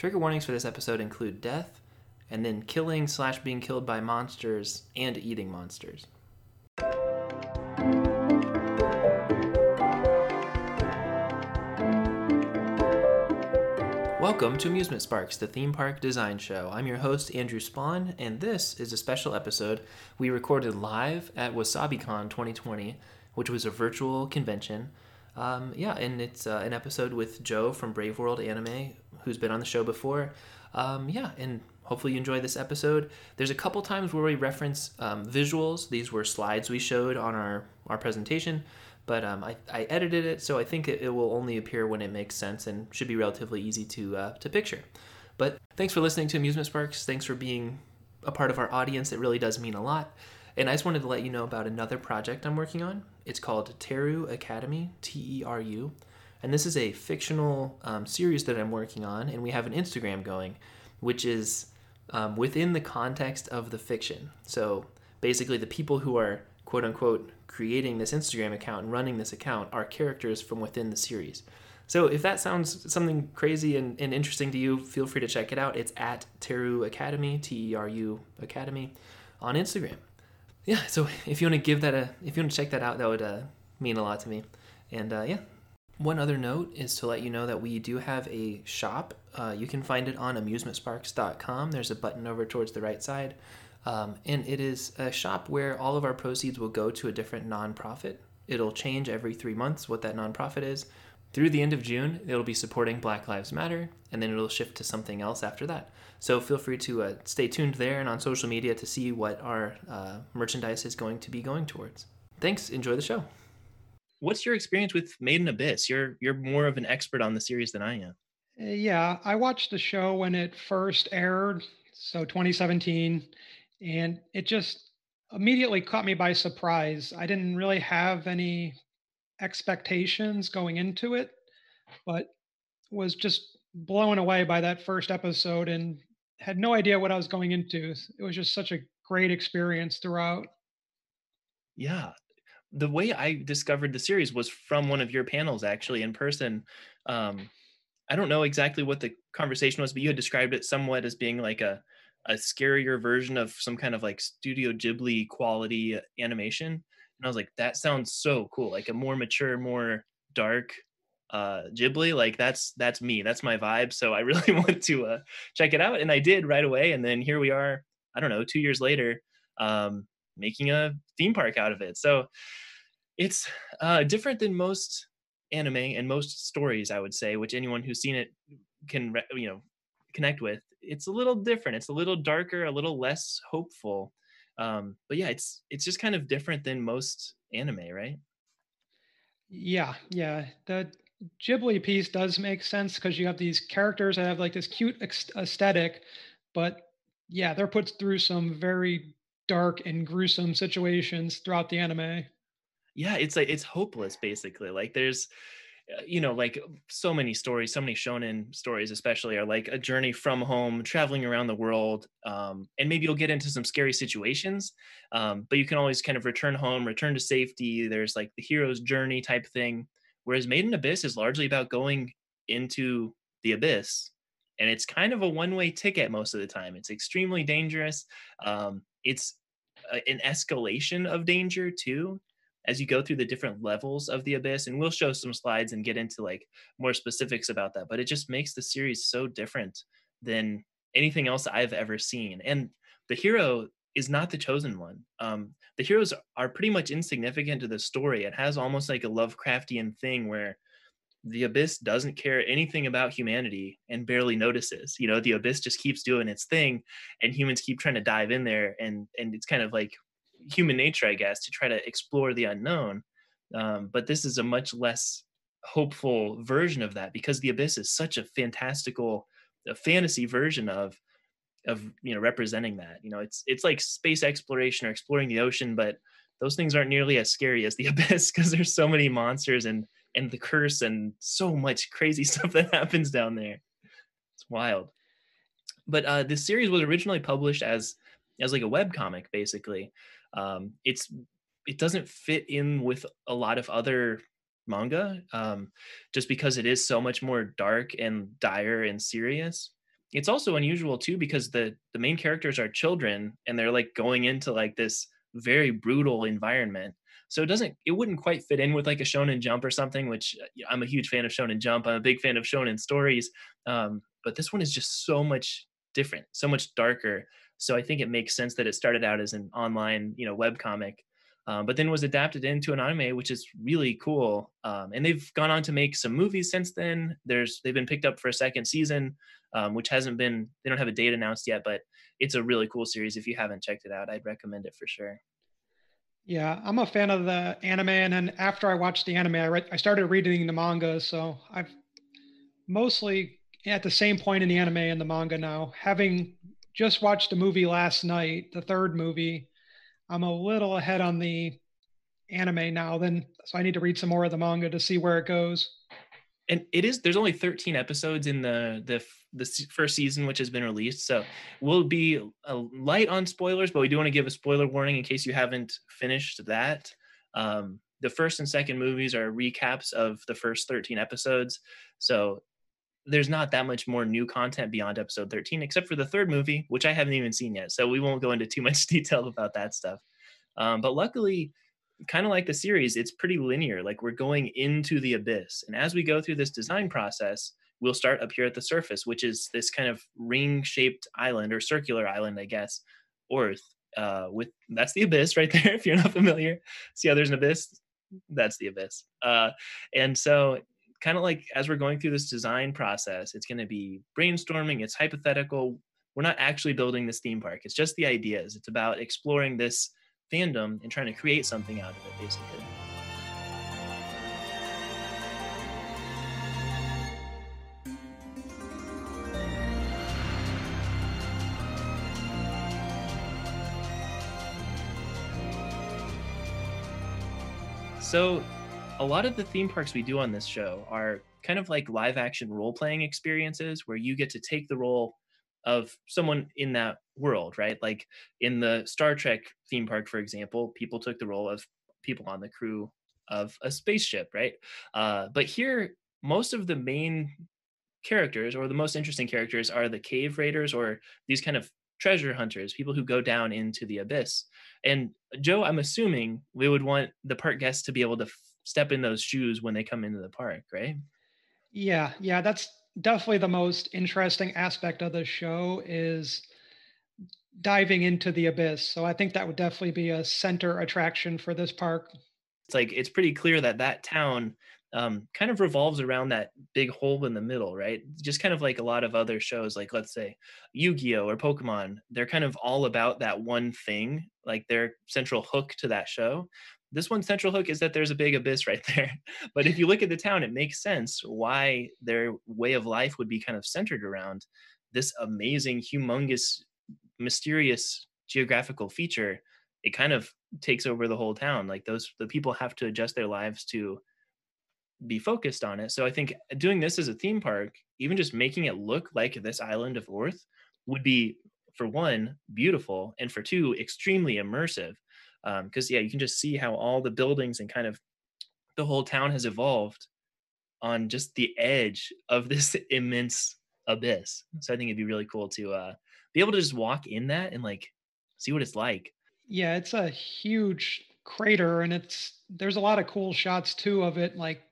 Trigger warnings for this episode include death, and then killing slash being killed by monsters and eating monsters. Welcome to Amusement Sparks, the theme park design show. I'm your host, Andrew Spawn, and this is a special episode we recorded live at WasabiCon 2020, which was a virtual convention. Um, yeah, and it's uh, an episode with Joe from Brave World Anime, who's been on the show before. Um, yeah, and hopefully you enjoy this episode. There's a couple times where we reference um, visuals. These were slides we showed on our, our presentation but um, I, I edited it so I think it, it, will only appear when it makes sense and should be relatively easy to uh, to picture. But thanks for listening to Amusement Sparks. Thanks for being a part of our audience. It really does mean a lot. And I just wanted to let you know about another project I'm working on. It's called Teru Academy, T E R U. And this is a fictional um, series that I'm working on, and we have an Instagram going, which is um, within the context of the fiction. So basically, the people who are quote unquote creating this Instagram account and running this account are characters from within the series. So if that sounds something crazy and, and interesting to you, feel free to check it out. It's at Teru Academy, T E R U Academy, on Instagram. Yeah, so if you want to give that a, if you want to check that out, that would uh, mean a lot to me. And uh, yeah, one other note is to let you know that we do have a shop. Uh, you can find it on amusementsparks.com. There's a button over towards the right side um, and it is a shop where all of our proceeds will go to a different nonprofit. It'll change every three months what that nonprofit is. Through the end of June, it'll be supporting Black Lives Matter, and then it'll shift to something else after that. So feel free to uh, stay tuned there and on social media to see what our uh, merchandise is going to be going towards. Thanks. Enjoy the show. What's your experience with Made in Abyss? You're you're more of an expert on the series than I am. Uh, yeah, I watched the show when it first aired, so 2017 and it just immediately caught me by surprise. I didn't really have any expectations going into it, but was just blown away by that first episode and had no idea what I was going into. It was just such a great experience throughout. Yeah. The way I discovered the series was from one of your panels actually in person. Um, I don't know exactly what the conversation was, but you had described it somewhat as being like a a scarier version of some kind of like Studio Ghibli quality animation. And I was like, that sounds so cool. Like a more mature, more dark uh Ghibli. Like that's that's me. That's my vibe. So I really want to uh check it out. And I did right away. And then here we are, I don't know, two years later, um, making a theme park out of it. So it's uh different than most anime and most stories, I would say, which anyone who's seen it can you know connect with it's a little different. It's a little darker, a little less hopeful. Um, but yeah, it's it's just kind of different than most anime, right? Yeah, yeah. The Ghibli piece does make sense because you have these characters that have like this cute aesthetic, but yeah, they're put through some very dark and gruesome situations throughout the anime. Yeah, it's like it's hopeless basically. Like there's you know like so many stories so many shonen stories especially are like a journey from home traveling around the world um, and maybe you'll get into some scary situations um, but you can always kind of return home return to safety there's like the hero's journey type thing whereas made in abyss is largely about going into the abyss and it's kind of a one-way ticket most of the time it's extremely dangerous um, it's an escalation of danger too as you go through the different levels of the abyss and we'll show some slides and get into like more specifics about that but it just makes the series so different than anything else i've ever seen. And the hero is not the chosen one. Um, the heroes are pretty much insignificant to the story. It has almost like a lovecraftian thing where the abyss doesn't care anything about humanity and barely notices. You know the abyss just keeps doing its thing and humans keep trying to dive in there and and it's kind of like human nature, I guess, to try to explore the unknown. Um, but this is a much less hopeful version of that because the abyss is such a fantastical, a fantasy version of of you know representing that. You know, it's it's like space exploration or exploring the ocean, but those things aren't nearly as scary as the abyss because there's so many monsters and and the curse and so much crazy stuff that happens down there. It's wild. But uh, this series was originally published as as like a web comic, basically um, it's it doesn't fit in with a lot of other manga um, just because it is so much more dark and dire and serious. It's also unusual too because the the main characters are children and they're like going into like this very brutal environment. So it doesn't it wouldn't quite fit in with like a shonen jump or something which i'm a huge fan of shonen jump. I'm a big fan of shonen stories. Um, but this one is just so much different so much darker so i think it makes sense that it started out as an online you know web comic um, but then was adapted into an anime which is really cool um, and they've gone on to make some movies since then there's they've been picked up for a second season um, which hasn't been they don't have a date announced yet but it's a really cool series if you haven't checked it out i'd recommend it for sure yeah, I'm a fan of the anime, and then after I watched the anime, I read, I started reading the manga. So I've mostly at the same point in the anime and the manga now. Having just watched a movie last night, the third movie, I'm a little ahead on the anime now. Then, so I need to read some more of the manga to see where it goes. And it is there's only 13 episodes in the the the first season which has been released. So we'll be light on spoilers, but we do want to give a spoiler warning in case you haven't finished that. Um, the first and second movies are recaps of the first 13 episodes. So there's not that much more new content beyond episode 13, except for the third movie, which I haven't even seen yet. So we won't go into too much detail about that stuff. Um, but luckily, kind of like the series, it's pretty linear. Like we're going into the abyss. And as we go through this design process, we'll start up here at the surface, which is this kind of ring shaped island or circular island, I guess, Orth. Uh, with that's the abyss right there. If you're not familiar, see how there's an abyss? That's the abyss. Uh, and so, kind of like as we're going through this design process, it's going to be brainstorming. It's hypothetical. We're not actually building this theme park. It's just the ideas. It's about exploring this fandom and trying to create something out of it, basically. So, a lot of the theme parks we do on this show are kind of like live action role playing experiences where you get to take the role of someone in that world, right? Like in the Star Trek theme park, for example, people took the role of people on the crew of a spaceship, right? Uh, but here, most of the main characters or the most interesting characters are the cave raiders or these kind of treasure hunters, people who go down into the abyss. And Joe, I'm assuming we would want the park guests to be able to step in those shoes when they come into the park, right? Yeah, yeah, that's definitely the most interesting aspect of the show is diving into the abyss. So I think that would definitely be a center attraction for this park. It's like it's pretty clear that that town um, kind of revolves around that big hole in the middle, right? Just kind of like a lot of other shows, like let's say Yu-Gi-Oh or Pokemon, they're kind of all about that one thing, like their central hook to that show. This one central hook is that there's a big abyss right there. But if you look at the town, it makes sense why their way of life would be kind of centered around this amazing, humongous, mysterious geographical feature. It kind of takes over the whole town. Like those, the people have to adjust their lives to be focused on it. So I think doing this as a theme park, even just making it look like this island of Orth, would be for one beautiful, and for two extremely immersive. Because um, yeah, you can just see how all the buildings and kind of the whole town has evolved on just the edge of this immense abyss. So I think it'd be really cool to uh, be able to just walk in that and like see what it's like. Yeah, it's a huge crater and it's there's a lot of cool shots too of it like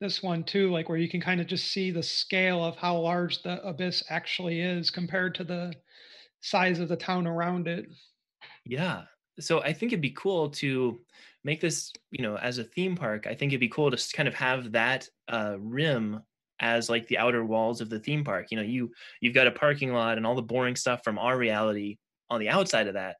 this one too, like where you can kind of just see the scale of how large the abyss actually is compared to the size of the town around it. Yeah. So I think it'd be cool to make this, you know, as a theme park. I think it'd be cool to kind of have that uh, rim as like the outer walls of the theme park. You know, you you've got a parking lot and all the boring stuff from our reality on the outside of that.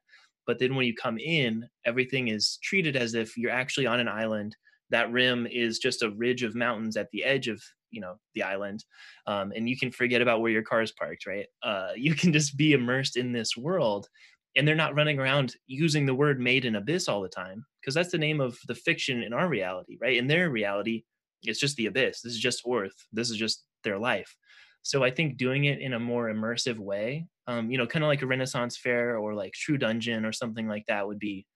But then when you come in, everything is treated as if you're actually on an island that rim is just a ridge of mountains at the edge of you know the island um, and you can forget about where your car is parked right uh, you can just be immersed in this world and they're not running around using the word made in abyss all the time because that's the name of the fiction in our reality right? In their reality it's just the abyss. This is just Orth. This is just their life. So i think doing it in a more immersive way um, you know kind of like a renaissance fair or like true dungeon or something like that would be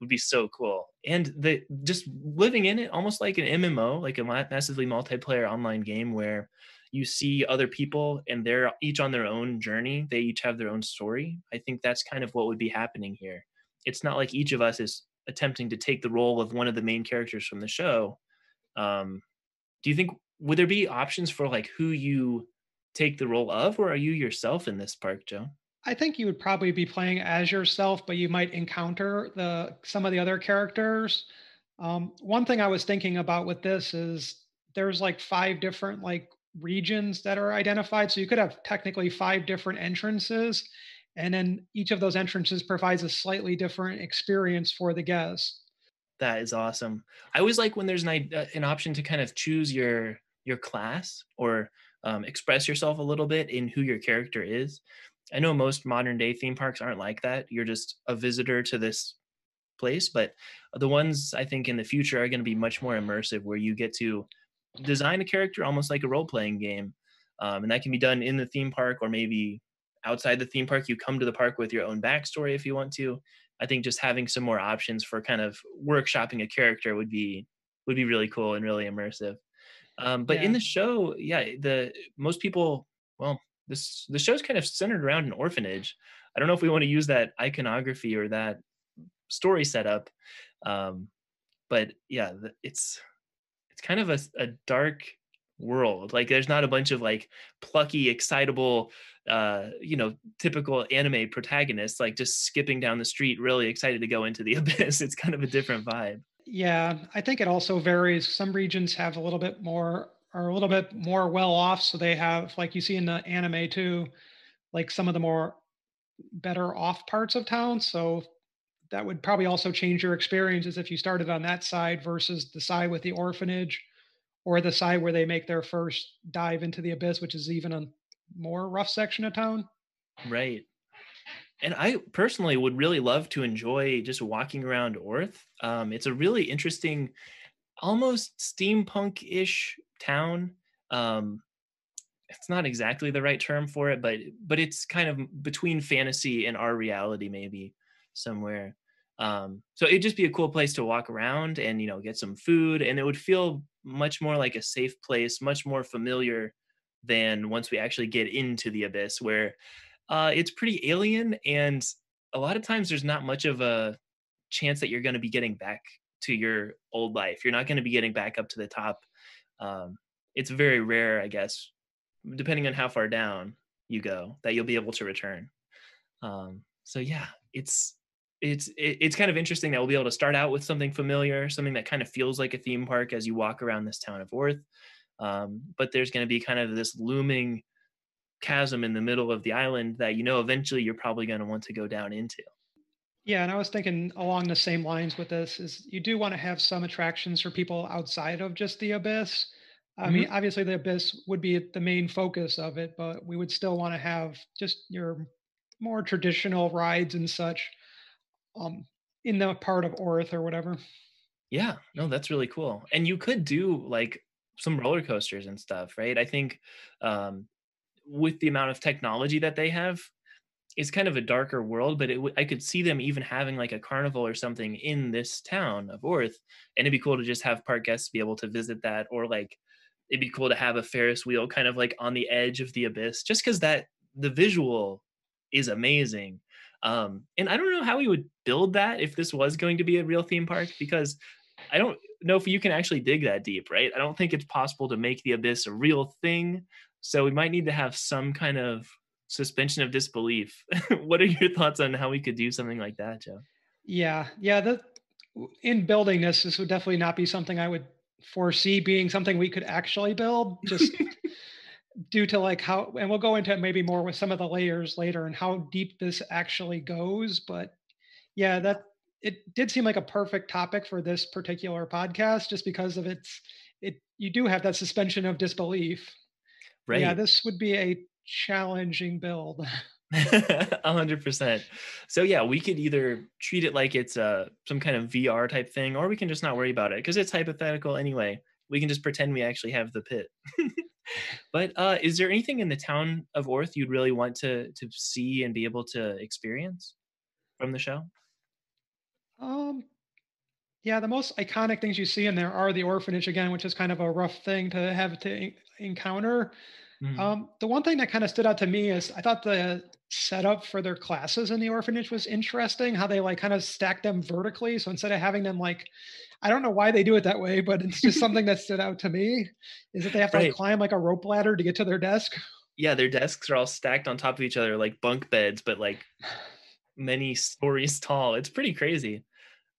would be so cool. And the just living in it almost like an MMO, like a massively multiplayer online game where you see other people and they're each on their own journey. They each have their own story. I think that's kind of what would be happening here. It's not like each of us is attempting to take the role of one of the main characters from the show. Um, do you think would there be options for like who you take the role of, or are you yourself in this park, Joe? I think you would probably be playing as yourself, but you might encounter the some of the other characters. Um, one thing I was thinking about with this is there's like five different like regions that are identified, so you could have technically five different entrances, and then each of those entrances provides a slightly different experience for the guest. That is awesome. I always like when there's an uh, an option to kind of choose your your class or um, express yourself a little bit in who your character is. I know most modern day theme parks aren't like that. You're just a visitor to this place, but the ones I think in the future are going to be much more immersive where you get to design a character almost like a role playing game. Um, and that can be done in the theme park or maybe outside the theme park. You come to the park with your own backstory if you want to. I think just having some more options for kind of workshopping a character would be would be really cool and really immersive. Um, but yeah. in the show, yeah, the most people, well, this the show's kind of centered around an orphanage. I don't know if we want to use that iconography or that story setup, um, but yeah, it's it's kind of a, a dark world. Like there's not a bunch of like plucky, excitable, uh, you know, typical anime protagonists like just skipping down the street, really excited to go into the abyss. It's kind of a different vibe. Yeah, I think it also varies. Some regions have a little bit more are a little bit more well off, so they have like you see in the anime too, like some of the more better off parts of town. So that would probably also change your experiences if you started on that side versus the side with the orphanage or the side where they make their first dive into the abyss, which is even a more rough section of town. Right and I personally would really love to enjoy just walking around Orth. Um, it's a really interesting, almost steampunk-ish town. Um, it's not exactly the right term for it, but but it's kind of between fantasy and our reality, maybe somewhere. Um, so it'd just be a cool place to walk around and you know get some food, and it would feel much more like a safe place, much more familiar than once we actually get into the abyss, where uh, it's pretty alien, and a lot of times there's not much of a chance that you're going to be getting back to your old life. You're not going to be getting back up to the top. Um, it's very rare, I guess, depending on how far down you go, that you'll be able to return. Um, so yeah, it's it's it's kind of interesting that we'll be able to start out with something familiar, something that kind of feels like a theme park as you walk around this town of Orth. Um, but there's going to be kind of this looming chasm in the middle of the island that you know eventually you're probably going to want to go down into. Yeah, and I was thinking along the same lines with this is you do want to have some attractions for people outside of just the abyss. I mm-hmm. mean, obviously the abyss would be the main focus of it, but we would still want to have just your more traditional rides and such um, in the part of Orth or whatever. Yeah, no, that's really cool. And you could do like some roller coasters and stuff, right? I think um, with the amount of technology that they have it's kind of a darker world but it w- I could see them even having like a carnival or something in this town of Orth and it'd be cool to just have park guests be able to visit that or like it'd be cool to have a ferris wheel kind of like on the edge of the abyss just because that the visual is amazing um and i don't know how we would build that if this was going to be a real theme park because i don't know if you can actually dig that deep right i don't think it's possible to make the abyss a real thing so we might need to have some kind of suspension of disbelief. what are your thoughts on how we could do something like that, Joe? Yeah, yeah. The in building this, this would definitely not be something I would foresee being something we could actually build. Just due to like how, and we'll go into it maybe more with some of the layers later and how deep this actually goes. But yeah, that it did seem like a perfect topic for this particular podcast, just because of its it. You do have that suspension of disbelief Right. Yeah, this would be a challenging build. A hundred percent. So yeah, we could either treat it like it's a uh, some kind of VR type thing, or we can just not worry about it because it's hypothetical anyway. We can just pretend we actually have the pit. but uh, is there anything in the town of Orth you'd really want to to see and be able to experience from the show? Um, Yeah, the most iconic things you see in there are the orphanage again, which is kind of a rough thing to have to encounter. Mhm. Um, the one thing that kind of stood out to me is I thought the setup for their classes in the orphanage was interesting. How they like kind of stack them vertically. So instead of having them like, I don't know why they do it that way, but it's just something that stood out to me. Is that they have to like climb like a rope ladder to get to their desk? Yeah, their desks are all stacked on top of each other like bunk beds, but like many stories tall. It's pretty crazy.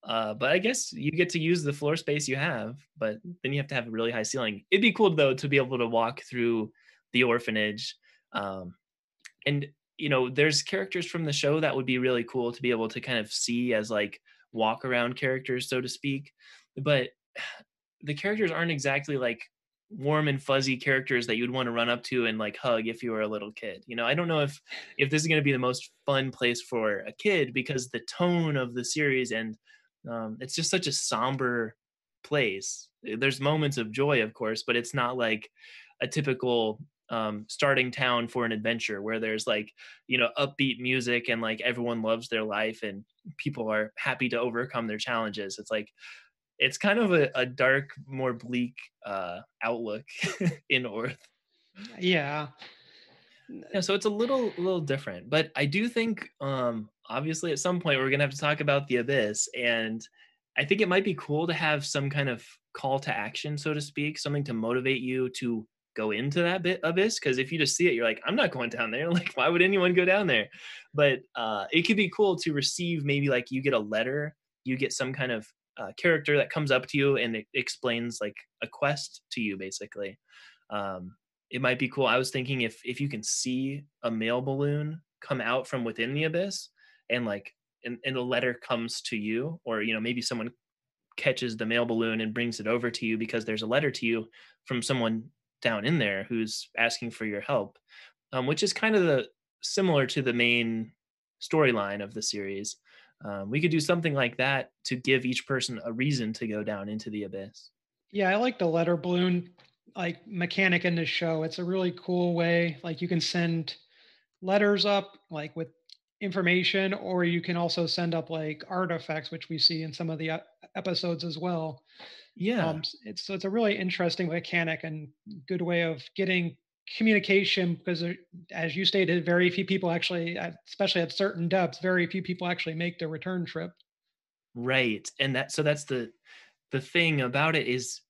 Uh, but I guess you get to use the floor space you have, but then you have to have a really high ceiling. It'd be cool though to be able to walk through the orphanage. Um, and you know, there's characters from the show that would be really cool to be able to kind of see as like walk around characters, so to speak. But the characters aren't exactly like warm and fuzzy characters that you'd want to run up to and like hug if you were a little kid. You know, I don't know if if this is going to be the most fun place for a kid because the tone of the series and um, it's just such a somber place. There's moments of joy, of course, but it's not like a typical um, starting town for an adventure where there's like you know upbeat music and like everyone loves their life and people are happy to overcome their challenges. It's like it's kind of a, a dark, more bleak uh, outlook in Orth. Yeah. Yeah, so it's a little little different, but I do think um obviously at some point we're going to have to talk about the abyss and I think it might be cool to have some kind of call to action so to speak, something to motivate you to go into that bit of abyss because if you just see it you're like I'm not going down there. Like why would anyone go down there? But uh it could be cool to receive maybe like you get a letter you get some kind of uh, character that comes up to you and it explains like a quest to you basically. Um it might be cool. I was thinking if if you can see a mail balloon come out from within the abyss and like and, and the letter comes to you, or you know, maybe someone catches the mail balloon and brings it over to you because there's a letter to you from someone down in there who's asking for your help. Um, which is kind of the similar to the main storyline of the series. Um, we could do something like that to give each person a reason to go down into the abyss. Yeah, I like the letter balloon like mechanic in this show. It's a really cool way. Like you can send letters up like with information or you can also send up like artifacts which we see in some of the episodes as well. Yeah, Um it's so it's a really interesting mechanic and good way of getting communication because there- as you stated very few people actually especially at certain depths very few people actually make the return trip. right. And that so that's the the thing about it is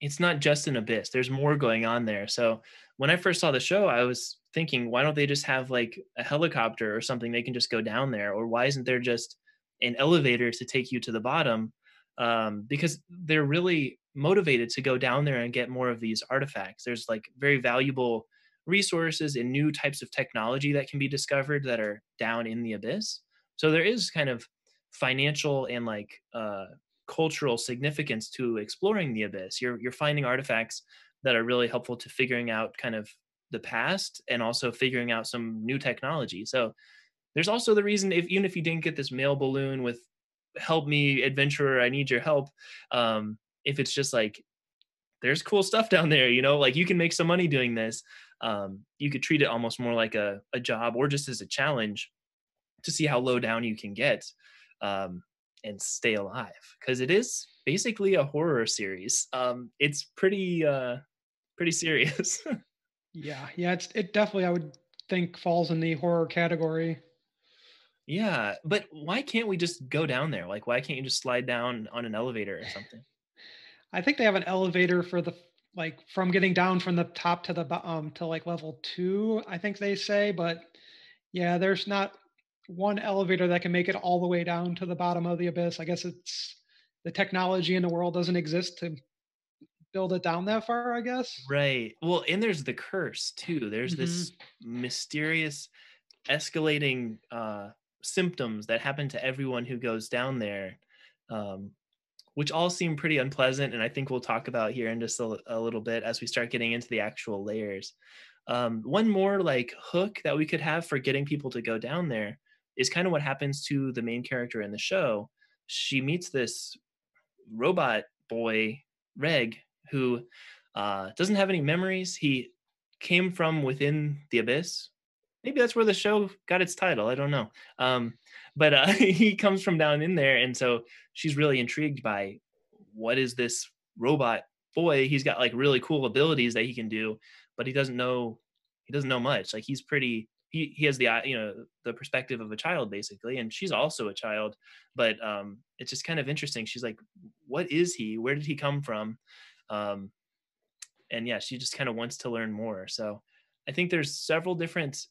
it's not just an abyss there's more going on there so when i first saw the show i was thinking why don't they just have like a helicopter or something they can just go down there? Or why isn't there just an elevator to take you to the bottom? Um, because they're really motivated to go down there and get more of these artifacts. There's like very valuable resources and new types of technology that can be discovered that are down in the abyss. So there is kind of financial and like uh, cultural significance to exploring the abyss. You're you're finding artifacts that are really helpful to figuring out kind of the past and also figuring out some new technology. So there's also the reason if even if you didn't get this mail balloon with help me adventurer i need your help um if it's just like there's cool stuff down there you know like you can make some money doing this um you could treat it almost more like a, a job or just as a challenge to see how low down you can get um, and stay alive because it is basically a horror series. Um, it's pretty uh, pretty serious. Yeah, yeah, it's it definitely I would think falls in the horror category. yeah, but why can't we just go down there? Like, why can't you just slide down on an elevator or something? I think they have an elevator for the like from getting down from the top to the um to like level 2, I think they say, but yeah, there's not one elevator that can make it all the way down to the bottom of the abyss. I guess it's the technology in the world doesn't exist to build it down that far, I guess. Right. Well, and there's the curse too. There's hmm this mysterious escalating uh, symptoms that happen to everyone who goes down there, um, which all seem pretty unpleasant. And I think we'll talk about here in just a, a little bit as we start getting into the actual layers. Um, one more like hook that we could have for getting people to go down there is kind of what happens to the main character in the show. She meets this robot boy, Reg, who uh, doesn't have any memories. He came from within the abyss. Maybe that's where the show got its title. I don't know. Um, but uh, he comes from down in there, and so she's really intrigued by what is this robot boy? He's got like really cool abilities that he can do, but he doesn't know he doesn't know much. Like he's pretty he he has the you know the perspective of a child basically and she's also a child but um it's just kind of interesting she's like what is he where did he come from um and yeah she just kind of wants to learn more so i think there's several different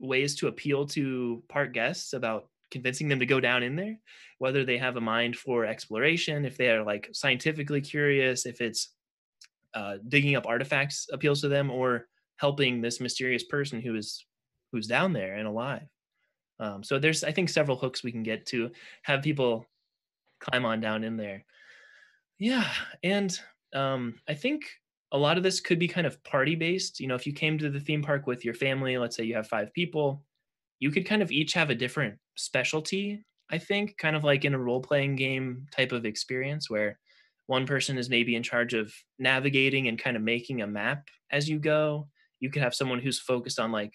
ways to appeal to park guests about convincing them to go down in there whether they have a mind for exploration if they are like scientifically curious if it's uh, digging up artifacts appeals to them or helping this mysterious person who is who's down there and alive. Um, so there's I think several hooks we can get to have people climb on down in there. Yeah, and um, I think a lot of this could be kind of party based. You know, if you came to the theme park with your family, let's say you have five people, you could kind of each have a different specialty. I think, kind of like in a role playing game type of experience where one person is maybe in charge of navigating and kind of making a map as you go. You could have someone who's focused on like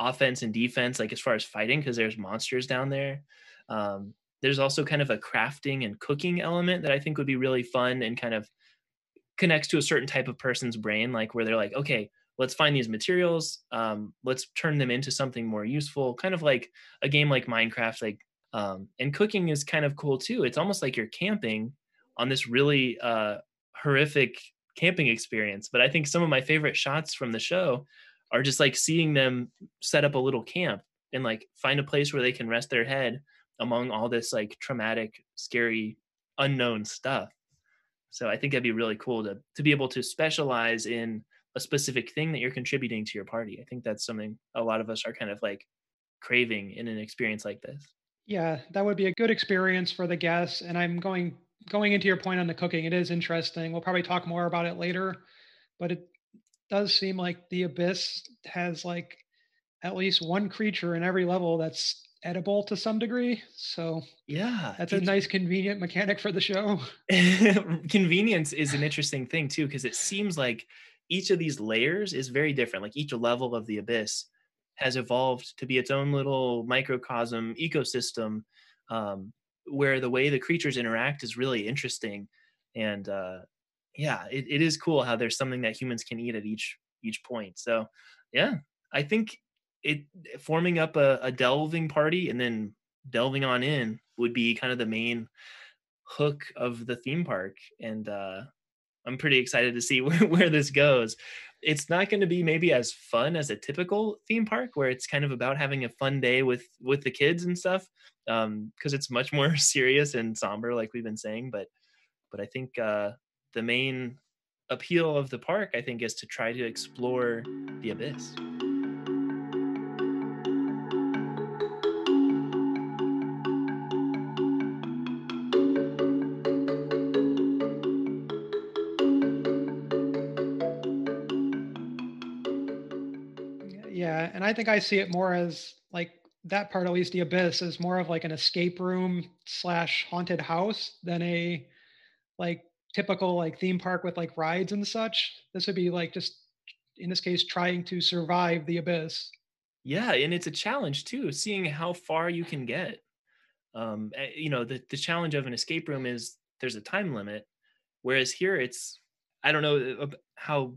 offense and defense, like as far as fighting, because there's monsters down there. Um, there's also kind of a crafting and cooking element that I think would be really fun and kind of connects to a certain type of person's brain, like where they're like, okay, let's find these materials, um, let's turn them into something more useful, kind of like a game like Minecraft. Like, um, and cooking is kind of cool too. It's almost like you're camping on this really uh, horrific camping experience. But I think some of my favorite shots from the show are just like seeing them set up a little camp and like find a place where they can rest their head among all this like traumatic, scary, unknown stuff. So I think that'd be really cool to to be able to specialize in a specific thing that you're contributing to your party. I think that's something a lot of us are kind of like craving in an experience like this. Yeah, that would be a good experience for the guests. And I'm going going into your point on the cooking. It is interesting. We'll probably talk more about it later, but it does seem like the abyss has like at least one creature in every level that's edible to some degree. So yeah, that's a nice convenient mechanic for the show. Convenience is an interesting thing too, because it seems like each of these layers is very different. Like each level of the abyss has evolved to be its own little microcosm ecosystem, um, where the way the creatures interact is really interesting. And uh, yeah, it, it is cool how there's something that humans can eat at each each point. So yeah, I think it forming up a, a delving party and then delving on in would be kind of the main hook of the theme park. And uh, I'm pretty excited to see where, where this goes. It's not going to be maybe as fun as a typical theme park where it's kind of about having a fun day with with the kids and stuff because um, it's much more serious and somber like we've been saying but but I think uh, the main appeal of the park, I think, is to try to explore the abyss. I think I see it more as like that part, at least the abyss, is more of like an escape room slash haunted house than a like typical like theme park with like rides and such. This would be like just in this case trying to survive the abyss. Yeah, and it's a challenge too, seeing how far you can get. Um, eh, you know, the the challenge of an escape room is there's a time limit, whereas here it's I don't know uh, how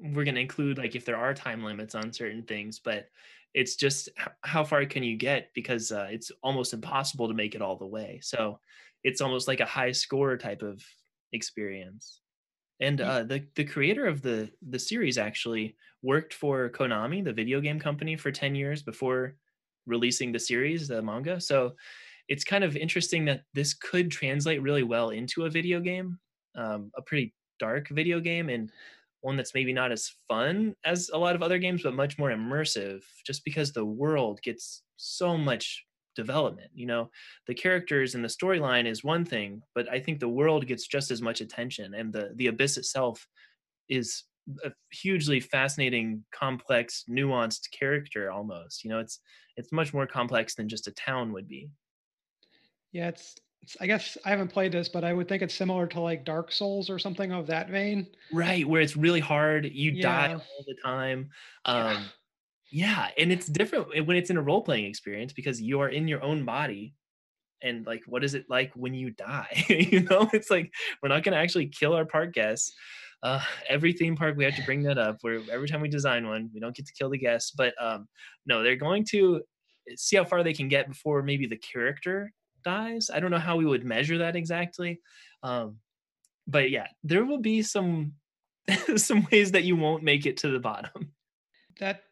we're going to include like if there are time limits on certain things, but it's just how far can you get because uh, it's almost impossible to make it all the way. So it's almost like a high score type of experience. And uh, the the creator of the the series actually worked for Konami, the video game company, for ten years before releasing the series, the manga. So it's kind of interesting that this could translate really well into a video game, um, a pretty dark video game, and one that's maybe not as fun as a lot of other games, but much more immersive, just because the world gets so much development you know? The characters and the storyline is one thing but i think the world gets just as much attention and the the abyss itself is a hugely fascinating complex nuanced character almost you know? It's it's much more complex than just a town would be. Yeah it's, i guess i haven't played this but i would think it's similar to like dark souls or something of that vein right where it's really hard you yeah. die all the time um Yeah, and it's different when it's in a role playing experience because you are in your own body. And like, what is it like when you die? you know, it's like we're not going to actually kill our park guests. Uh, every theme park we have to bring that up. Where every time we design one, we don't get to kill the guests. But um, no, they're going to see how far they can get before maybe the character dies. I don't know how we would measure that exactly. Um, but yeah, there will be some some ways that you won't make it to the bottom. That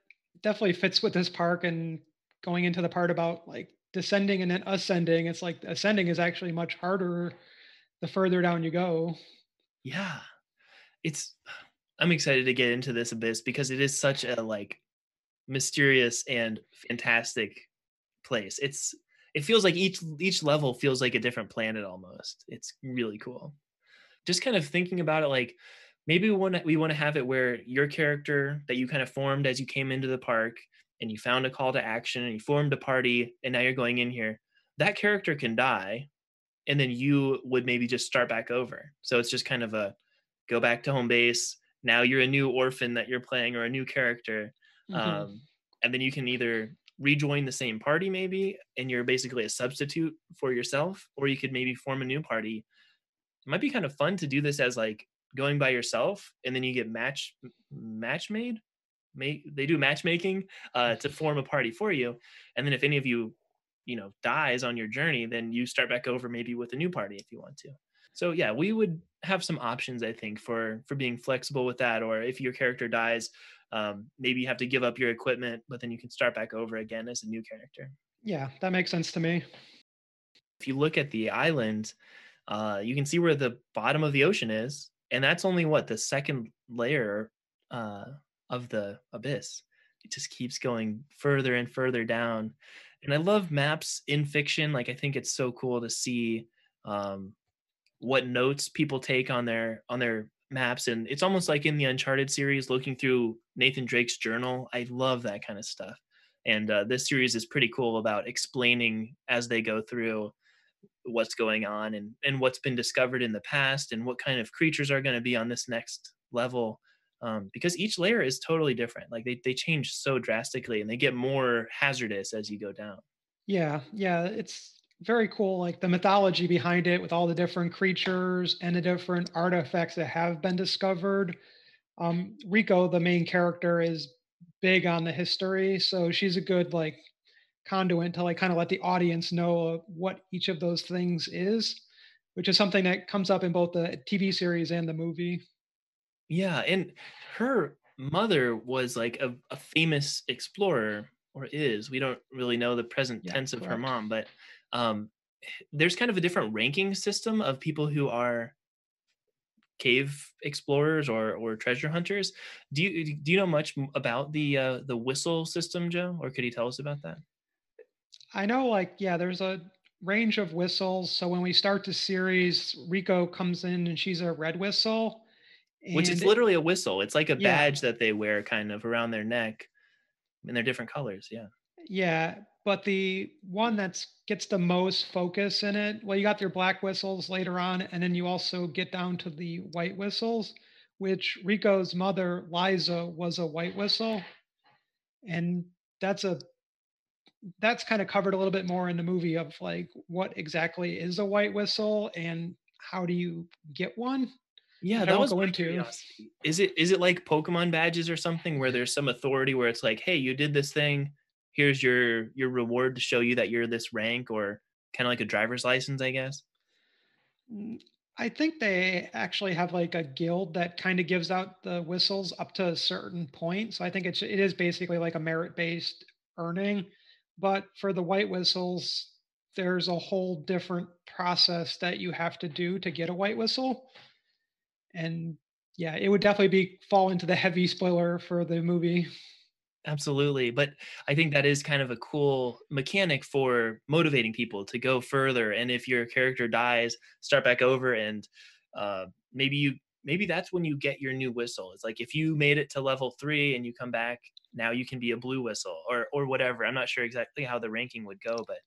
definitely fits with this park and going into the part about like descending and then ascending. It's like ascending is actually much harder the further down you go. Yeah. It's I'm excited to get into this abyss because it is such a like mysterious and fantastic place. It's it feels like each each level feels like a different planet almost. It's really cool. Just kind of thinking about it like maybe we want to we want to have it where your character that you kind of formed as you came into the park and you found a call to action and you formed a party and now you're going in here that character can die and then you would maybe just start back over so it's just kind of a go back to home base now you're a new orphan that you're playing or a new character mm-hmm. um, and then you can either rejoin the same party maybe and you're basically a substitute for yourself or you could maybe form a new party. It might be kind of fun to do this as like going by yourself and then you get match match made? Make they do matchmaking uh, to form a party for you and then if any of you you know dies on your journey then you start back over maybe with a new party if you want to. So yeah we would have some options i think for for being flexible with that or if your character dies um, maybe you have to give up your equipment but then you can start back over again as a new character. Yeah that makes sense to me. If you look at the island uh, you can see where the bottom of the ocean is and that's only what the second layer uh, of the abyss. It just keeps going further and further down. And i love maps in fiction like i think it's so cool to see um, what notes people take on their on their maps and it's almost like in the uncharted series looking through nathan drake's journal i love that kind of stuff. And uh, this series is pretty cool about explaining as they go through what's going on and and what's been discovered in the past and what kind of creatures are going to be on this next level um, because each layer is totally different. Like they, they change so drastically and they get more hazardous as you go down. Yeah yeah it's very cool like the mythology behind it with all the different creatures and the different artifacts that have been discovered um, Riko the main character is big on the history so she's a good like conduit to like kind of let the audience know what each of those things is, which is something that comes up in both the TV series and the movie. Yeah, and her mother was like a, a famous explorer, or is. We don't really know the present yeah, tense of correct. her mom, but um, there's kind of a different ranking system of people who are cave explorers or or treasure hunters. Do you do you know much about the uh, the whistle system, Joe? Or could you tell us about that? I know, like, yeah, there's a range of whistles. So when we start the series, Riko comes in and she's a red whistle. Which is literally a whistle. It's like a yeah. badge that they wear kind of around their neck. And they're different colors. Yeah. Yeah. But the one that gets the most focus in it, well, you got your black whistles later on, and then you also get down to the white whistles, which Riko's mother, Lyza, was a white whistle. And that's a that's kind of covered a little bit more in the movie of like what exactly is a white whistle and how do you get one? Yeah that was go into. is it is it like pokemon badges or something where there's some authority where it's like hey you did this thing here's your your reward to show you that you're this rank or kind of like a driver's license i guess mm, i think they actually have like a guild that kind of gives out the whistles up to a certain point so i think it's it is basically like a merit based earning but for the white whistles, there's a whole different process that you have to do to get a white whistle. And yeah, it would definitely be fall into the heavy spoiler for the movie. Absolutely. But I think that is kind of a cool mechanic for motivating people to go further. And if your character dies, start back over and uh, maybe you maybe that's when you get your new whistle. It's like if you made it to level three and you come back now you can be a blue whistle or or whatever. I'm not sure exactly how the ranking would go, but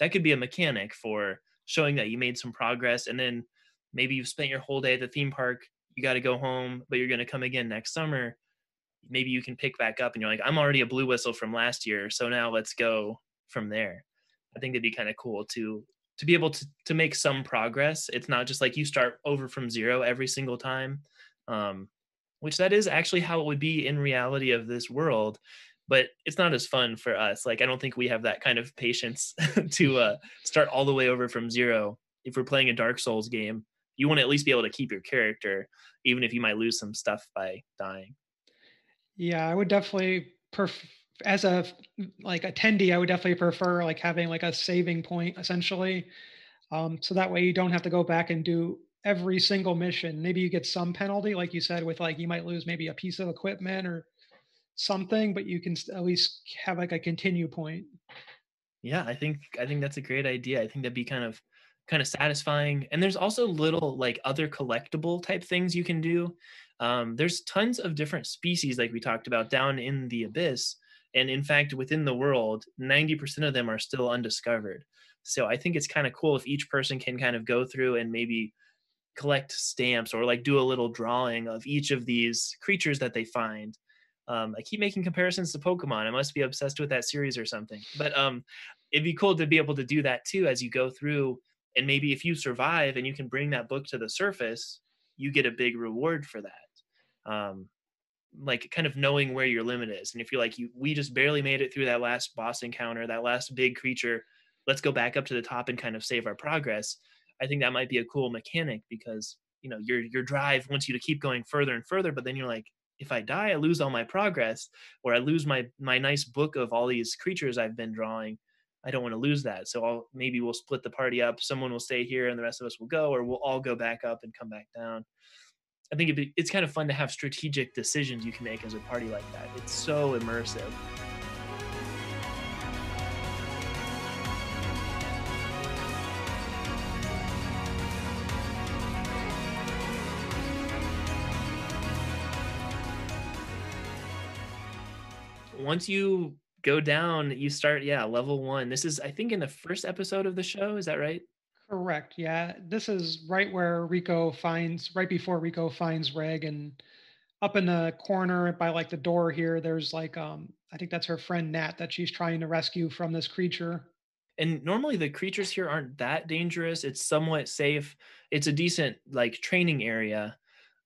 that could be a mechanic for showing that you made some progress and then maybe you've spent your whole day at the theme park, you got to go home, but you're going to come again next summer. Maybe you can pick back up and you're like, I'm already a blue whistle from last year, so now let's go from there. I think it'd be kind of cool to to be able to to make some progress. It's not just like you start over from zero every single time, um, which that is actually how it would be in reality of this world. But it's not as fun for us. Like I don't think we have that kind of patience to uh, start all the way over from zero. If we're playing a Dark Souls game, you want to at least be able to keep your character, even if you might lose some stuff by dying. Yeah, I would definitely as a like attendee, I would definitely prefer like having like a saving point essentially. Um, so that way you don't have to go back and do every single mission. Maybe you get some penalty, like you said, with like you might lose maybe a piece of equipment or something, but you can at least have like a continue point. Yeah, I think I think that's a great idea. I think that'd be kind of kind of satisfying. And there's also little like other collectible type things you can do. Um, there's tons of different species, like we talked about, down in the abyss. And in fact, within the world, 90% of them are still undiscovered. So I think it's kind of cool if each person can kind of go through and maybe collect stamps or like do a little drawing of each of these creatures that they find. Um, I keep making comparisons to Pokemon. I must be obsessed with that series or something. But um, it'd be cool to be able to do that too as you go through and maybe if you survive and you can bring that book to the surface you get a big reward for that um, like kind of knowing where your limit is and if you're like you we just barely made it through that last boss encounter that last big creature let's go back up to the top and kind of save our progress i think that might be a cool mechanic because you know your your drive wants you to keep going further and further but then you're like if i die i lose all my progress or i lose my my nice book of all these creatures i've been drawing I don't want to lose that. So I'll maybe we'll split the party up. Someone will stay here and the rest of us will go, or we'll all go back up and come back down. I think be, it's kind of fun to have strategic decisions you can make as a party like that. It's so immersive. Once you go down, you start, yeah, level one. This is, I think, in the first episode of the show. Is that right? Correct. Yeah. This is right where Riko finds, right before Riko finds Reg. And up in the corner by like the door here, there's like, um, I think that's her friend Nat that she's trying to rescue from this creature. And normally the creatures here aren't that dangerous. It's somewhat safe. It's a decent like training area.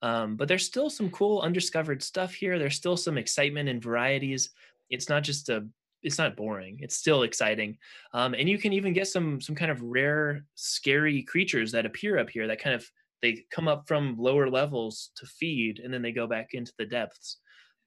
Um, but there's still some cool undiscovered stuff here. There's still some excitement and varieties it's not just a it's not boring it's still exciting um, and you can even get some some kind of rare scary creatures that appear up here that kind of they come up from lower levels to feed and then they go back into the depths.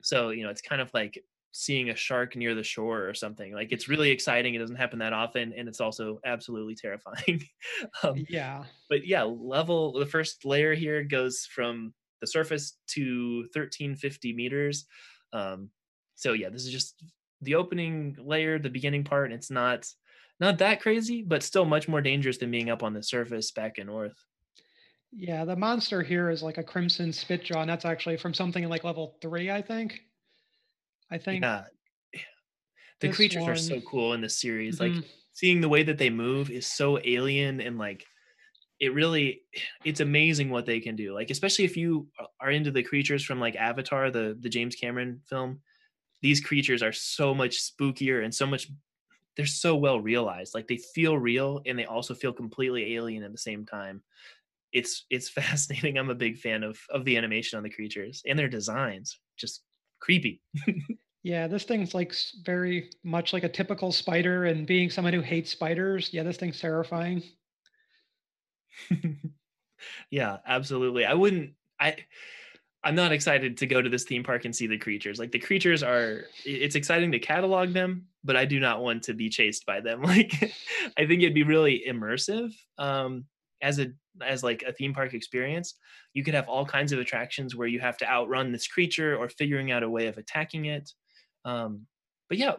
So you know it's kind of like seeing a shark near the shore or something like it's really exciting it doesn't happen that often and it's also absolutely terrifying um, yeah. but yeah level the first layer here goes from the surface to 1350 meters um, so yeah, this is just the opening layer, the beginning part. It's not not that crazy, but still much more dangerous than being up on the surface back in Orth. Yeah, the monster here is like a crimson splitjaw, and that's actually from something like level three, I think. I think. Yeah. The creatures one... are so cool in this series. Mm-hmm. Like seeing the way that they move is so alien and like it really it's amazing what they can do. Like especially if you are into the creatures from like Avatar, the the James Cameron film these creatures are so much spookier and so much they're so well realized. Like they feel real and they also feel completely alien at the same time. It's it's fascinating. I'm a big fan of of the animation on the creatures and their designs. Just creepy. Yeah this thing's like very much like a typical spider and being someone who hates spiders yeah this thing's terrifying. Yeah absolutely. I wouldn't i I'm not excited to go to this theme park and see the creatures. Like the creatures are it's exciting to catalog them, but I do not want to be chased by them. Like I think it'd be really immersive um as a as like a theme park experience. You could have all kinds of attractions where you have to outrun this creature or figuring out a way of attacking it. Um but yeah,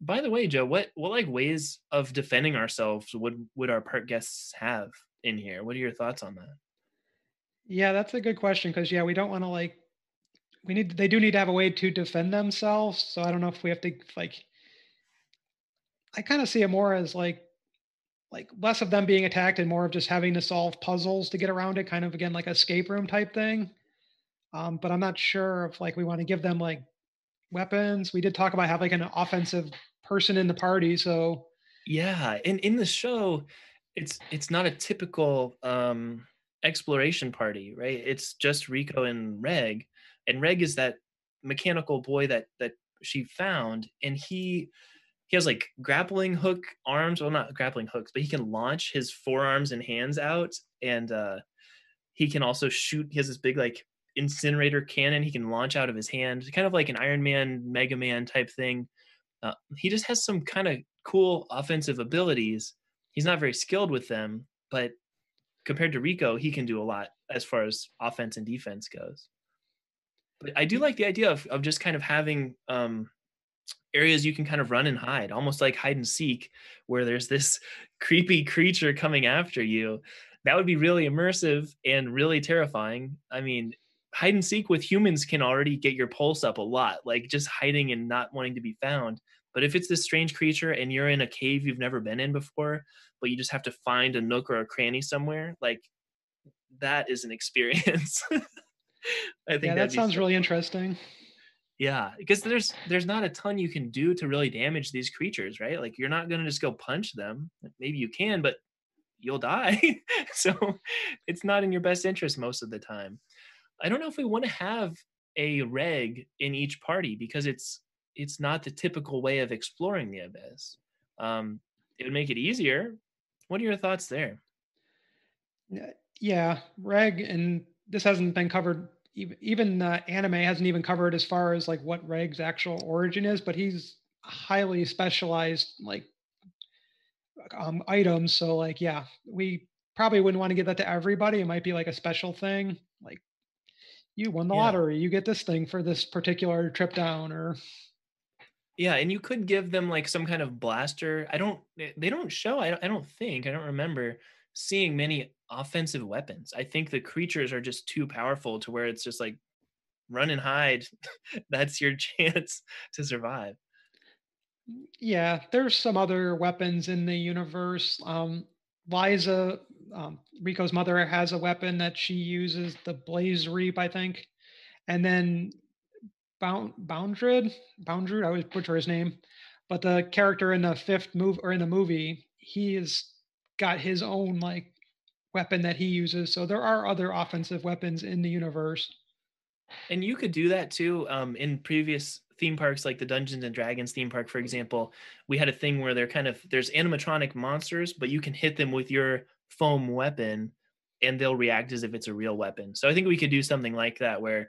by the way, Joe, what what like ways of defending ourselves would would our park guests have in here? What are your thoughts on that? Yeah, that's a good question because yeah, we don't want to like we need they do need to have a way to defend themselves. So I don't know if we have to like I kind of see it more as like like less of them being attacked and more of just having to solve puzzles to get around it, kind of again like escape room type thing. Um, but I'm not sure if like we want to give them like weapons. We did talk about having like an offensive person in the party. So yeah, and in the show, it's it's not a typical um exploration party, right? It's just Riko and Reg, and Reg is that mechanical boy that that she found, and he he has like grappling hook arms well not grappling hooks but he can launch his forearms and hands out and uh he can also shoot he has this big like incinerator cannon he can launch out of his hand kind of like an iron man mega man type thing uh, he just has some kind of cool offensive abilities he's not very skilled with them but compared to riko he can do a lot as far as offense and defense goes but i do like the idea of, of just kind of having um areas you can kind of run and hide, almost like hide and seek, where there's this creepy creature coming after you. That would be really immersive and really terrifying. I mean, hide and seek with humans can already get your pulse up a lot, like just hiding and not wanting to be found. But if it's this strange creature and you're in a cave you've never been in before, but you just have to find a nook or a cranny somewhere, like that is an experience. I think yeah, that sounds really interesting. Yeah because there's there's not a ton you can do to really damage these creatures right? Like you're not going to just go punch them. Maybe you can but you'll die. So it's not in your best interest most of the time. I don't know if we want to have a reg in each party because it's it's not the typical way of exploring the abyss um it would make it easier what are your thoughts there yeah reg and this hasn't been covered even even uh, anime hasn't even covered as far as like what Reg's actual origin is, but he's highly specialized like um, items. So like yeah, we probably wouldn't want to give that to everybody. It might be like a special thing, like you won the yeah. lottery, you get this thing for this particular trip down, or yeah, and you could give them like some kind of blaster. I don't. They don't show. I don't, I don't think. I don't remember seeing many offensive weapons. I think the creatures are just too powerful to where it's just like run and hide. That's your chance to survive. Yeah, there's some other weapons in the universe. Um, Lyza, um, Riko's mother, has a weapon that she uses, the Blaze Reap, I think. And then Bound Boundred, Boundred, I always butcher his name, but the character in the fifth move or in the movie, he has got his own like weapon that he uses. So there are other offensive weapons in the universe. And you could do that too. Um, in previous theme parks, like the Dungeons and Dragons theme park, for example, we had a thing where they're kind of there's animatronic monsters, but you can hit them with your foam weapon, and they'll react as if it's a real weapon. So I think we could do something like that where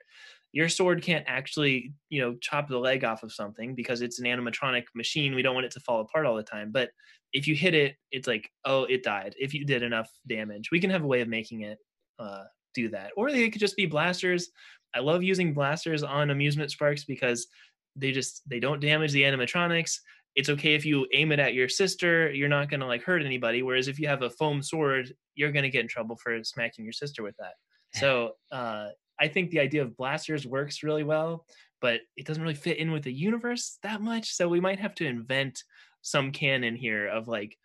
your sword can't actually, you know, chop the leg off of something because it's an animatronic machine. We don't want it to fall apart all the time. But if you hit it, it's like, oh, it died. If you did enough damage, we can have a way of making it uh, do that. Or they could just be blasters. I love using blasters on amusement parks because they just they don't damage the animatronics. It's okay if you aim it at your sister, you're not gonna like hurt anybody. Whereas if you have a foam sword, you're gonna get in trouble for smacking your sister with that. So uh, I think the idea of blasters works really well, but it doesn't really fit in with the universe that much. So we might have to invent some canon here of like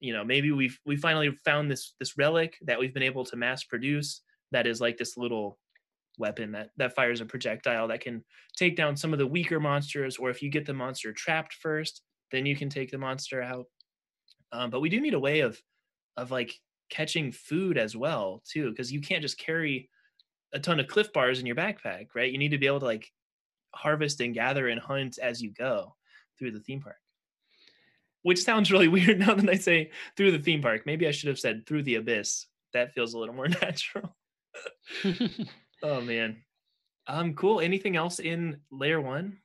you know maybe we've we finally found this this relic that we've been able to mass produce that is like this little weapon that that fires a projectile that can take down some of the weaker monsters or if you get the monster trapped first then you can take the monster out um, but we do need a way of of like catching food as well too because you can't just carry a ton of cliff bars in your backpack right you need to be able to like harvest and gather and hunt as you go through the theme park which sounds really weird now that I say through the theme park. Maybe I should have said through the abyss. That feels a little more natural. oh man. Um cool. Anything else in layer 1?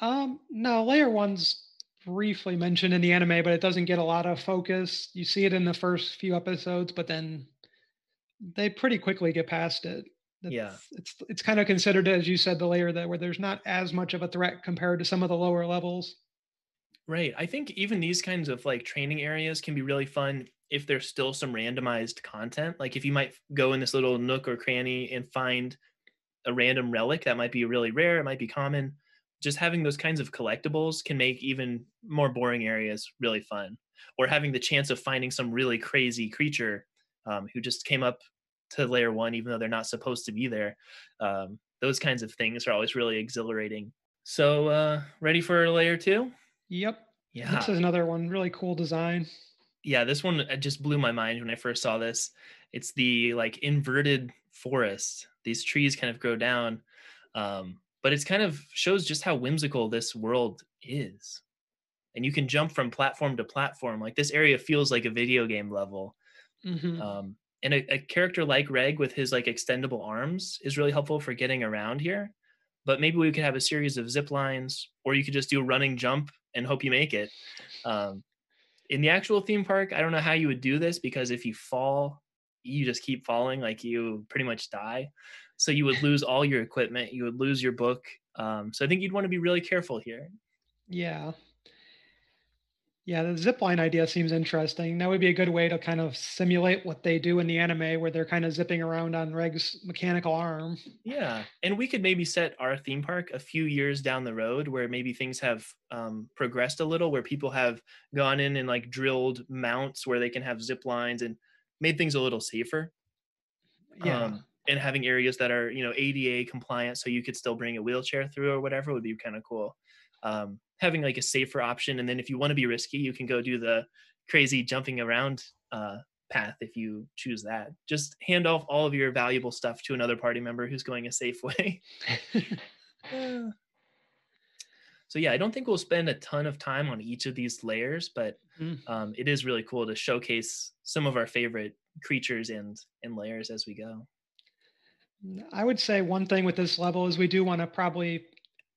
Um no, layer 1's briefly mentioned in the anime, but it doesn't get a lot of focus. You see it in the first few episodes, but then they pretty quickly get past it. It's, yeah, it's it's kind of considered, as you said, the layer that where there's not as much of a threat compared to some of the lower levels. Right. I think even these kinds of like training areas can be really fun if there's still some randomized content. Like if you might go in this little nook or cranny and find a random relic that might be really rare, it might be common. Just having those kinds of collectibles can make even more boring areas really fun. Or having the chance of finding some really crazy creature um, who just came up to layer one, even though they're not supposed to be there. Um, those kinds of things are always really exhilarating So, uh, ready for layer two? Yep. Yeah. This is another one. Really cool design. Yeah, this one just blew my mind when I first saw this. It's the like inverted forest. These trees kind of grow down. Um, but it's kind of shows just how whimsical this world is. And you can jump from platform to platform. Like this area feels like a video game level. Mm-hmm. Um, and a, a character like Reg with his like extendable arms is really helpful for getting around here. But maybe we could have a series of zip lines, or you could just do a running jump and hope you make it. Um, in the actual theme park, I don't know how you would do this because if you fall, you just keep falling, like you pretty much die. So you would lose all your equipment, you would lose your book. Um, so I think you'd want to be really careful here. Yeah. Yeah, the zipline idea seems interesting. That would be a good way to kind of simulate what they do in the anime where they're kind of zipping around on Reg's mechanical arm. Yeah. And we could maybe set our theme park a few years down the road where maybe things have um, progressed a little, where people have gone in and like drilled mounts where they can have zip lines and made things a little safer. Yeah. Um, and having areas that are, you know, ADA compliant so you could still bring a wheelchair through or whatever would be kind of cool. Um, having like a safer option and then if you want to be risky you can go do the crazy jumping around uh, path if you choose that. Just hand off all of your valuable stuff to another party member who's going a safe way. So yeah i don't think we'll spend a ton of time on each of these layers but Mm. um, it is really cool to showcase some of our favorite creatures and and layers as we go. I would say one thing with this level is we do want to probably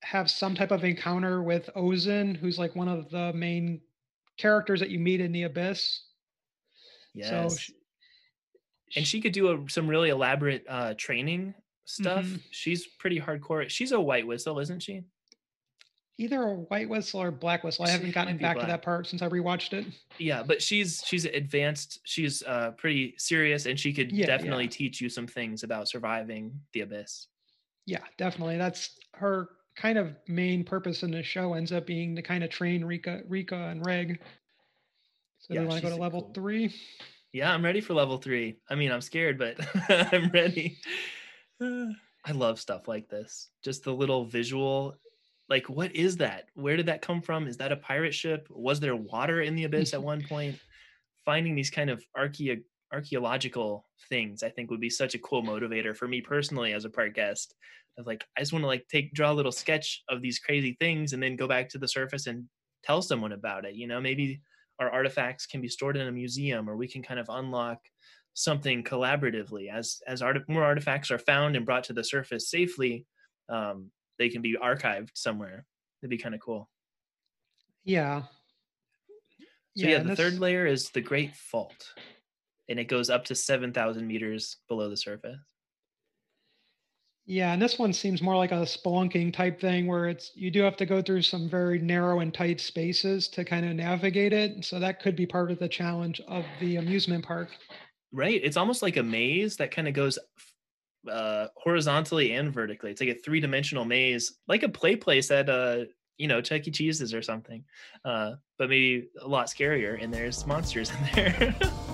have some type of encounter with Ozen, who's like one of the main characters that you meet in the abyss. yes So sh- and she could do a, some really elaborate uh, training stuff. Mhm. She's pretty hardcore. She's a white whistle, isn't she? either a white whistle or black whistle. I She haven't gotten back to that part since I rewatched it. Yeah, but she's she's advanced. She's uh, pretty serious, and she could Yeah, definitely yeah. teach you some things about surviving the abyss. Yeah, definitely. That's her kind of main purpose in the show ends up being to kind of train Riko, Riko and Reg. So Yeah, we want to go to level cool. three? Yeah, I'm ready for level three. I mean, I'm scared, but I'm ready. I love stuff like this. Just the little visual. Like, what is that? Where did that come from? Is that a pirate ship? Was there water in the abyss at one point? Finding these kind of archae- archaeological things, I think, would be such a cool motivator for me personally as a park guest. Of like, I just want to like take draw a little sketch of these crazy things and then go back to the surface and tell someone about it. You know, maybe our artifacts can be stored in a museum or we can kind of unlock something collaboratively as as art- more artifacts are found and brought to the surface safely um, they can be archived somewhere that'd be kind of cool Yeah. so yeah, and the third layer is the great fault and it goes up to 7000 meters below the surface. Yeah, and this one seems more like a spelunking type thing where it's you do have to go through some very narrow and tight spaces to kind of navigate it. So that could be part of the challenge of the amusement park. right it's almost like a maze that kind of goes uh horizontally and vertically. It's like a three-dimensional maze like a play place at uh you know chuck e. Cheese's or something. Uh but maybe a lot scarier and there's monsters in there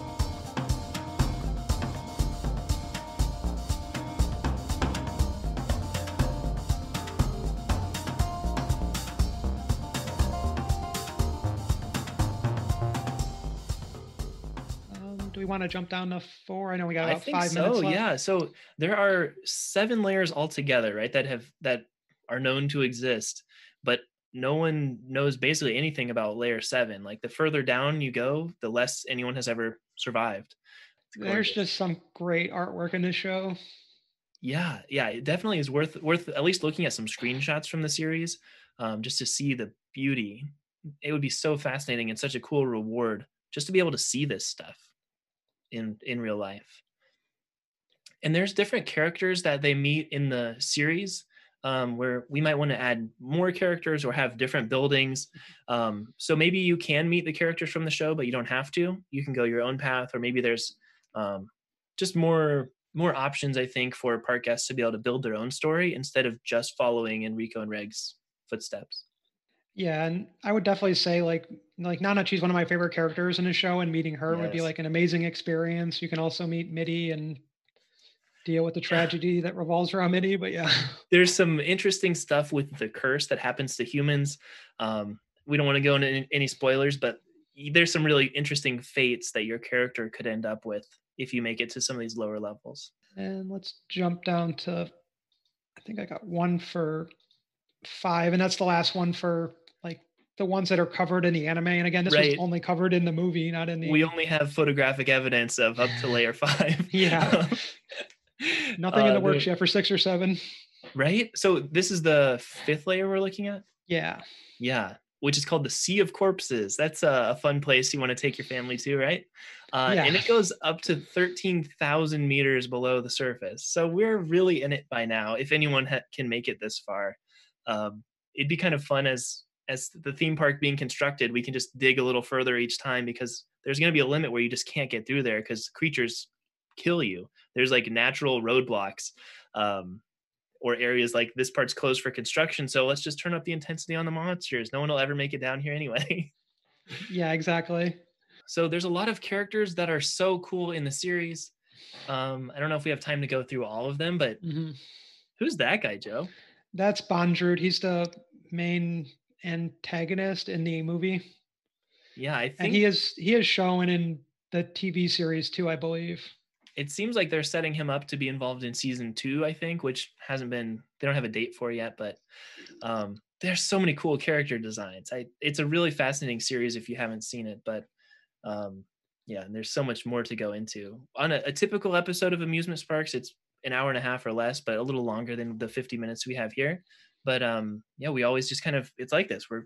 want to jump down to four? I know we got about five so. minutes left. Yeah. So there are seven layers altogether, right? That have that are known to exist, but no one knows basically anything about layer seven. Like the further down you go, the less anyone has ever survived. There's just some great artwork in this show. yeah, yeah. It definitely is worth worth at least looking at some screenshots from the series, um, just to see the beauty. It would be so fascinating and such a cool reward just to be able to see this stuff in in real life. And there's different characters that they meet in the series um, where we might want to add more characters or have different buildings. Um, so maybe you can meet the characters from the show, but you don't have to. You can go your own path, or maybe there's um, just more more options. I think for park guests to be able to build their own story instead of just following Enrico and Reg's footsteps. Yeah, and I would definitely say like like Nana, she's one of my favorite characters in the show, and meeting her would be like an amazing experience. You can also meet Mitty and deal with the tragedy that revolves around Mitty. But yeah, there's some interesting stuff with the curse that happens to humans. Um, we don't want to go into any spoilers, but there's some really interesting fates that your character could end up with if you make it to some of these lower levels. And let's jump down to, I think I got one for five, and that's the last one for the ones that are covered in the anime. And again, this right. was only covered in the movie, not in the. We only have photographic evidence of up to layer five. yeah. Nothing uh, in the works yet for six or seven. Right. So this is the fifth layer we're looking at. Yeah. Yeah which is called the Sea of Corpses. That's a, fun place you want to take your family to, right? Uh, yeah. And it goes up to 13,000 meters below the surface. So we're really in it by now. If anyone ha- can make it this far, um, it'd be kind of fun as as the theme park being constructed. We can just dig a little further each time because there's going to be a limit where you just can't get through there because creatures kill you. There's like natural roadblocks. Um, or areas like this part's closed for construction so let's just turn up the intensity on the monsters no one will ever make it down here anyway yeah exactly so there's a lot of characters that are so cool in the series um i don't know if we have time to go through all of them but mm-hmm. who's that guy joe that's bondrewd he's the main antagonist in the movie yeah i think and he is he is shown in the tv series too i believe it seems like they're setting him up to be involved in season two, I think, which hasn't been they don't have a date for yet, but um, there's so many cool character designs. I it's a really fascinating series if you haven't seen it, but um, yeah, and there's so much more to go into. On a, a typical episode of Amusement Sparks, it's an hour and a half or less, but a little longer than the 50 minutes we have here. But um, yeah, we always just kind of it's like this. We're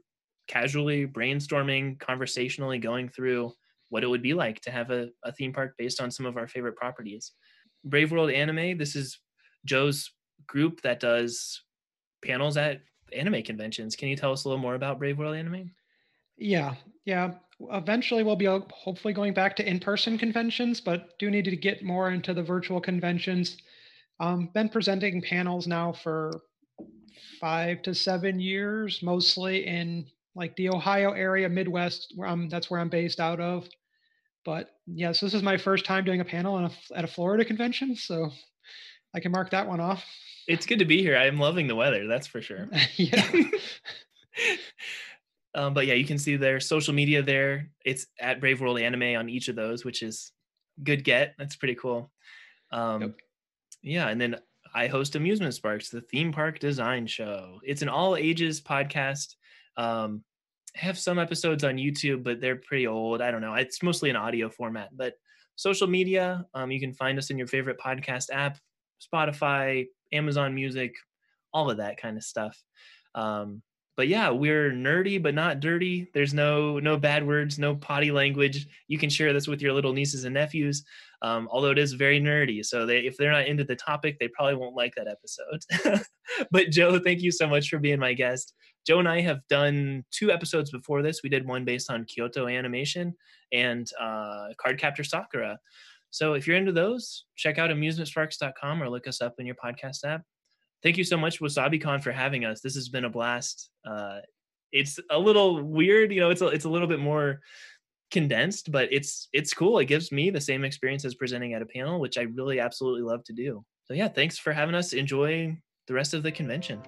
casually brainstorming, conversationally going through what it would be like to have a, a theme park based on some of our favorite properties. Brave World Anime, this is Joe's group that does panels at anime conventions. Can you tell us a little more about Brave World Anime? Yeah, yeah. Eventually, we'll be hopefully going back to in-person conventions, but do need to get more into the virtual conventions. Um, been presenting panels now for five to seven years, mostly in like the Ohio area, Midwest, where I'm. That's where I'm based out of. But yes, this is my first time doing a panel a, at a Florida convention, so I can mark that one off. It's good to be here. I'm loving the weather, that's for sure. yeah. um, but yeah, you can see their social media there. It's at Brave World Anime on each of those, which is good get. That's pretty cool. Um, yep. Yeah, and then I host Amusement Sparks, the theme park design show. It's an all ages podcast. Um, have some episodes on YouTube, but they're pretty old. I don't know. It's mostly an audio format, but social media, um, you can find us in your favorite podcast app, Spotify, Amazon Music, all of that kind of stuff. Um, but yeah, we're nerdy but not dirty. There's no no bad words, no potty language. You can share this with your little nieces and nephews. Um, although it is very nerdy, so they, if they're not into the topic, they probably won't like that episode. but Joe, thank you so much for being my guest. Joe and I have done two episodes before this. We did one based on Kyoto animation and uh, Cardcaptor Sakura. So if you're into those, check out amusementsparks.com or look us up in your podcast app. Thank you so much, WasabiCon, for having us. This has been a blast. Uh, it's a little weird, you know. It's a, it's a little bit more condensed, but it's it's cool. It gives me the same experience as presenting at a panel, which I really absolutely love to do. So yeah, thanks for having us. Enjoy the rest of the convention.